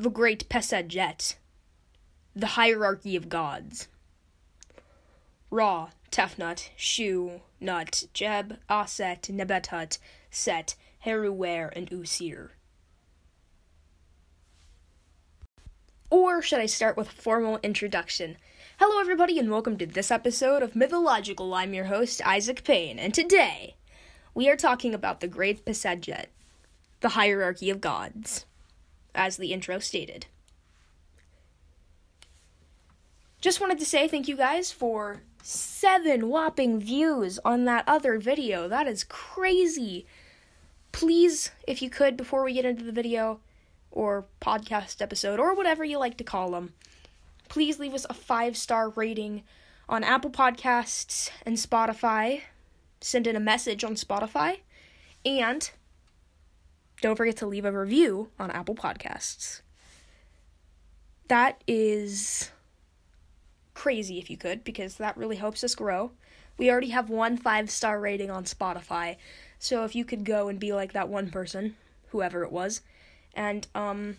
The Great Pesedjet. The Hierarchy of Gods. Ra, Tefnut, Shu, Nut, Jeb, Aset, Nebetut, Set, Heruwer, and Usir. Or should I start with a formal introduction? Hello, everybody, and welcome to this episode of Mythological. I'm your host, Isaac Payne, and today we are talking about the Great Pesedjet, the hierarchy of gods, as the intro stated. Just wanted to say thank you guys for seven whopping views on that other video. That is crazy. Please, if you could, before we get into the video, or podcast episode or whatever you like to call them. Please leave us a five star rating on Apple Podcasts and Spotify. Send in a message on Spotify. And don't forget to leave a review on Apple Podcasts. That is crazy if you could, because that really helps us grow. We already have one five star rating on Spotify, so if you could go and be like that one person, whoever it was, and um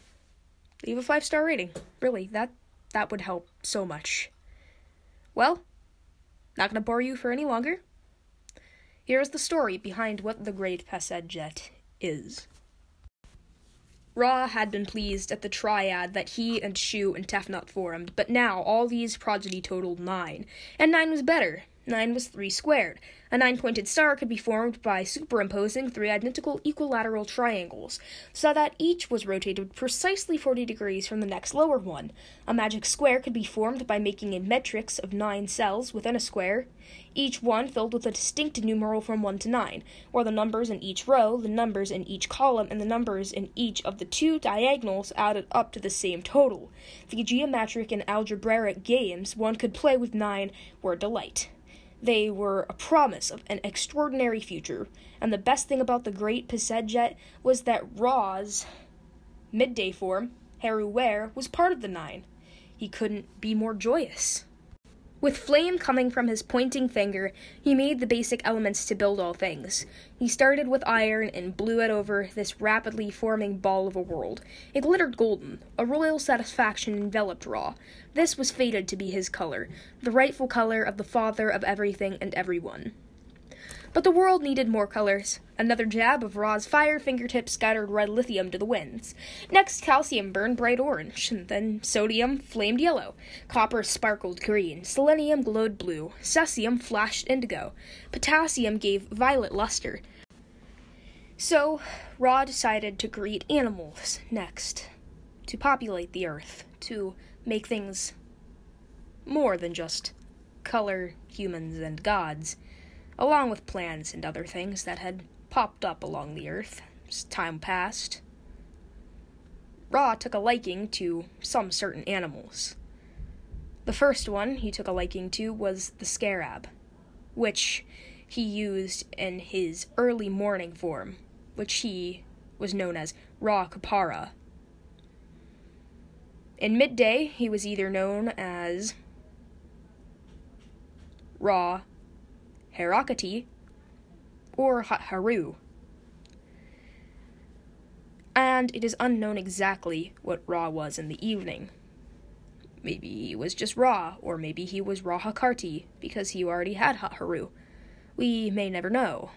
leave a five star rating. Really, that that would help so much. Well, not gonna bore you for any longer. Here's the story behind what the Great Pesedjet is. Ra had been pleased at the triad that he and Shu and Tefnut formed, but now all these progeny totaled nine, and nine was better. 9 was 3 squared. A nine pointed star could be formed by superimposing three identical equilateral triangles, so that each was rotated precisely 40 degrees from the next lower one. A magic square could be formed by making a matrix of nine cells within a square, each one filled with a distinct numeral from 1 to 9, where the numbers in each row, the numbers in each column, and the numbers in each of the two diagonals added up to the same total. The geometric and algebraic games one could play with nine were a delight. They were a promise of an extraordinary future, and the best thing about the Great Pesedjet was that Ra's midday form, Heruwer, was part of the nine. He couldn't be more joyous. With flame coming from his pointing finger, he made the basic elements to build all things. He started with iron and blew it over this rapidly forming ball of a world. It glittered golden. A royal satisfaction enveloped Ra. This was fated to be his color, the rightful color of the father of everything and everyone. But the world needed more colors. Another jab of Ra's fire fingertips scattered red lithium to the winds. Next, calcium burned bright orange, and then sodium flamed yellow. Copper sparkled green. Selenium glowed blue. Cesium flashed indigo. Potassium gave violet luster. So, Ra decided to create animals next, to populate the earth, to make things more than just color humans and gods along with plants and other things that had popped up along the earth as time passed. Ra took a liking to some certain animals. The first one he took a liking to was the scarab, which he used in his early morning form, which he was known as Ra Kapara. In midday, he was either known as Ra Herakati, or Haru. And it is unknown exactly what Ra was in the evening. Maybe he was just Ra, or maybe he was Ra Hakarti, because he already had Haru. We may never know.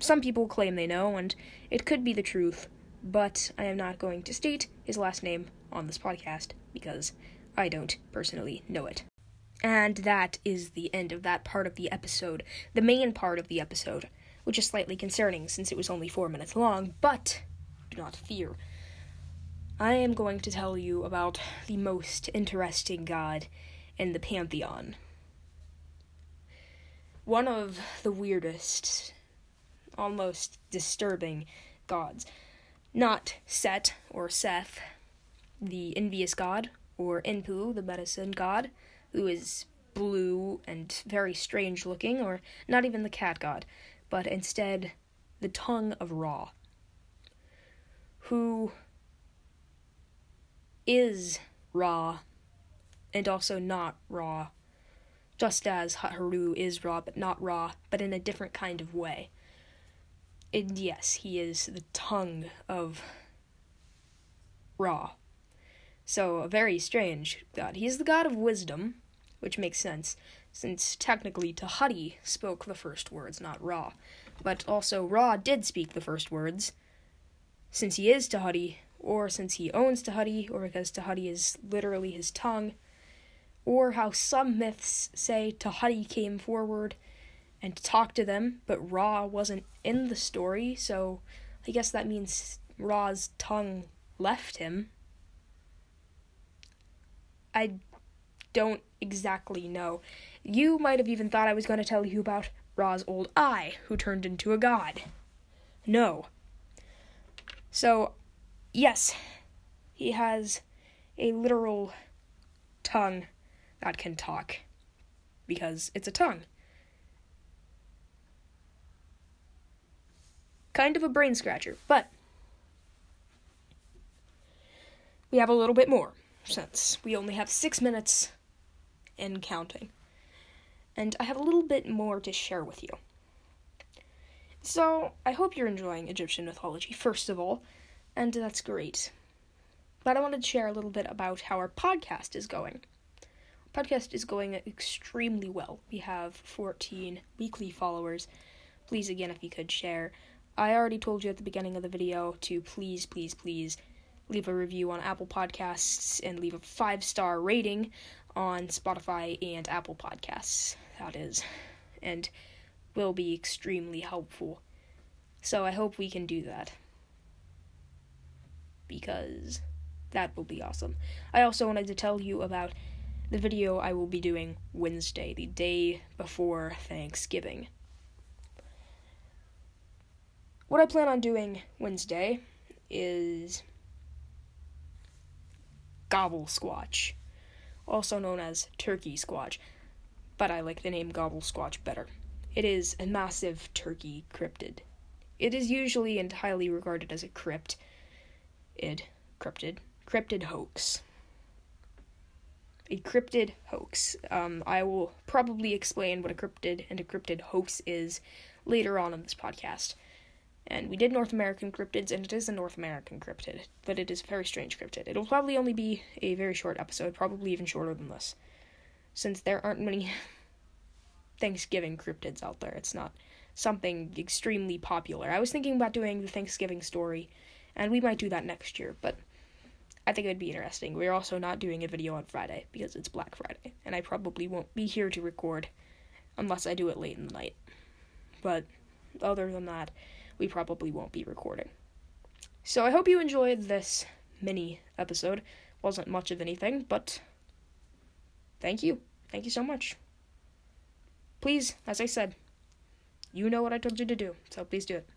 Some people claim they know, and it could be the truth, but I am not going to state his last name on this podcast because I don't personally know it. And that is the end of that part of the episode. The main part of the episode, which is slightly concerning since it was only four minutes long, but do not fear. I am going to tell you about the most interesting god in the pantheon. One of the weirdest, almost disturbing gods. Not Set or Seth, the envious god, or Enpu, the medicine god who is blue and very strange looking, or not even the cat god, but instead the tongue of Ra, who is Ra and also not Ra, just as Haru is Ra but not Ra, but in a different kind of way. And yes, he is the tongue of Ra. So, a very strange god. He's the god of wisdom, which makes sense, since technically Tehati spoke the first words, not Ra. But also, Ra did speak the first words, since he is Tehati, or since he owns Tehati, or because Tehati is literally his tongue, or how some myths say Tehati came forward and talked to them, but Ra wasn't in the story, so I guess that means Ra's tongue left him. I don't exactly know. You might have even thought I was going to tell you about Ra's old eye, who turned into a god. No. So, yes, he has a literal tongue that can talk because it's a tongue. Kind of a brain scratcher, but we have a little bit more since we only have six minutes and counting. And I have a little bit more to share with you. So, I hope you're enjoying Egyptian mythology, first of all, and that's great. But I wanted to share a little bit about how our podcast is going. Our podcast is going extremely well. We have 14 weekly followers. Please, again, if you could share. I already told you at the beginning of the video to please, please, please leave a review on Apple Podcasts and leave a five star rating on Spotify and Apple Podcasts. That is, and will be extremely helpful. So I hope we can do that because that will be awesome. I also wanted to tell you about the video I will be doing Wednesday, the day before Thanksgiving. What I plan on doing Wednesday is Gobble Squatch, also known as Turkey Squatch, but I like the name Gobble Squatch better. It is a massive turkey cryptid. It is usually and highly regarded as a crypt, id, cryptid, cryptid hoax. A cryptid hoax. Um, I will probably explain what a cryptid and a cryptid hoax is later on in this podcast. And we did North American cryptids, and it is a North American cryptid, but it is a very strange cryptid. It'll probably only be a very short episode, probably even shorter than this, since there aren't many Thanksgiving cryptids out there. It's not something extremely popular. I was thinking about doing the Thanksgiving story, and we might do that next year, but I think it'd be interesting. We're also not doing a video on Friday because it's Black Friday, and I probably won't be here to record unless I do it late in the night. But other than that, we probably won't be recording. So I hope you enjoyed this mini episode. Wasn't much of anything, but thank you. Thank you so much. Please, as I said, you know what I told you to do, so please do it.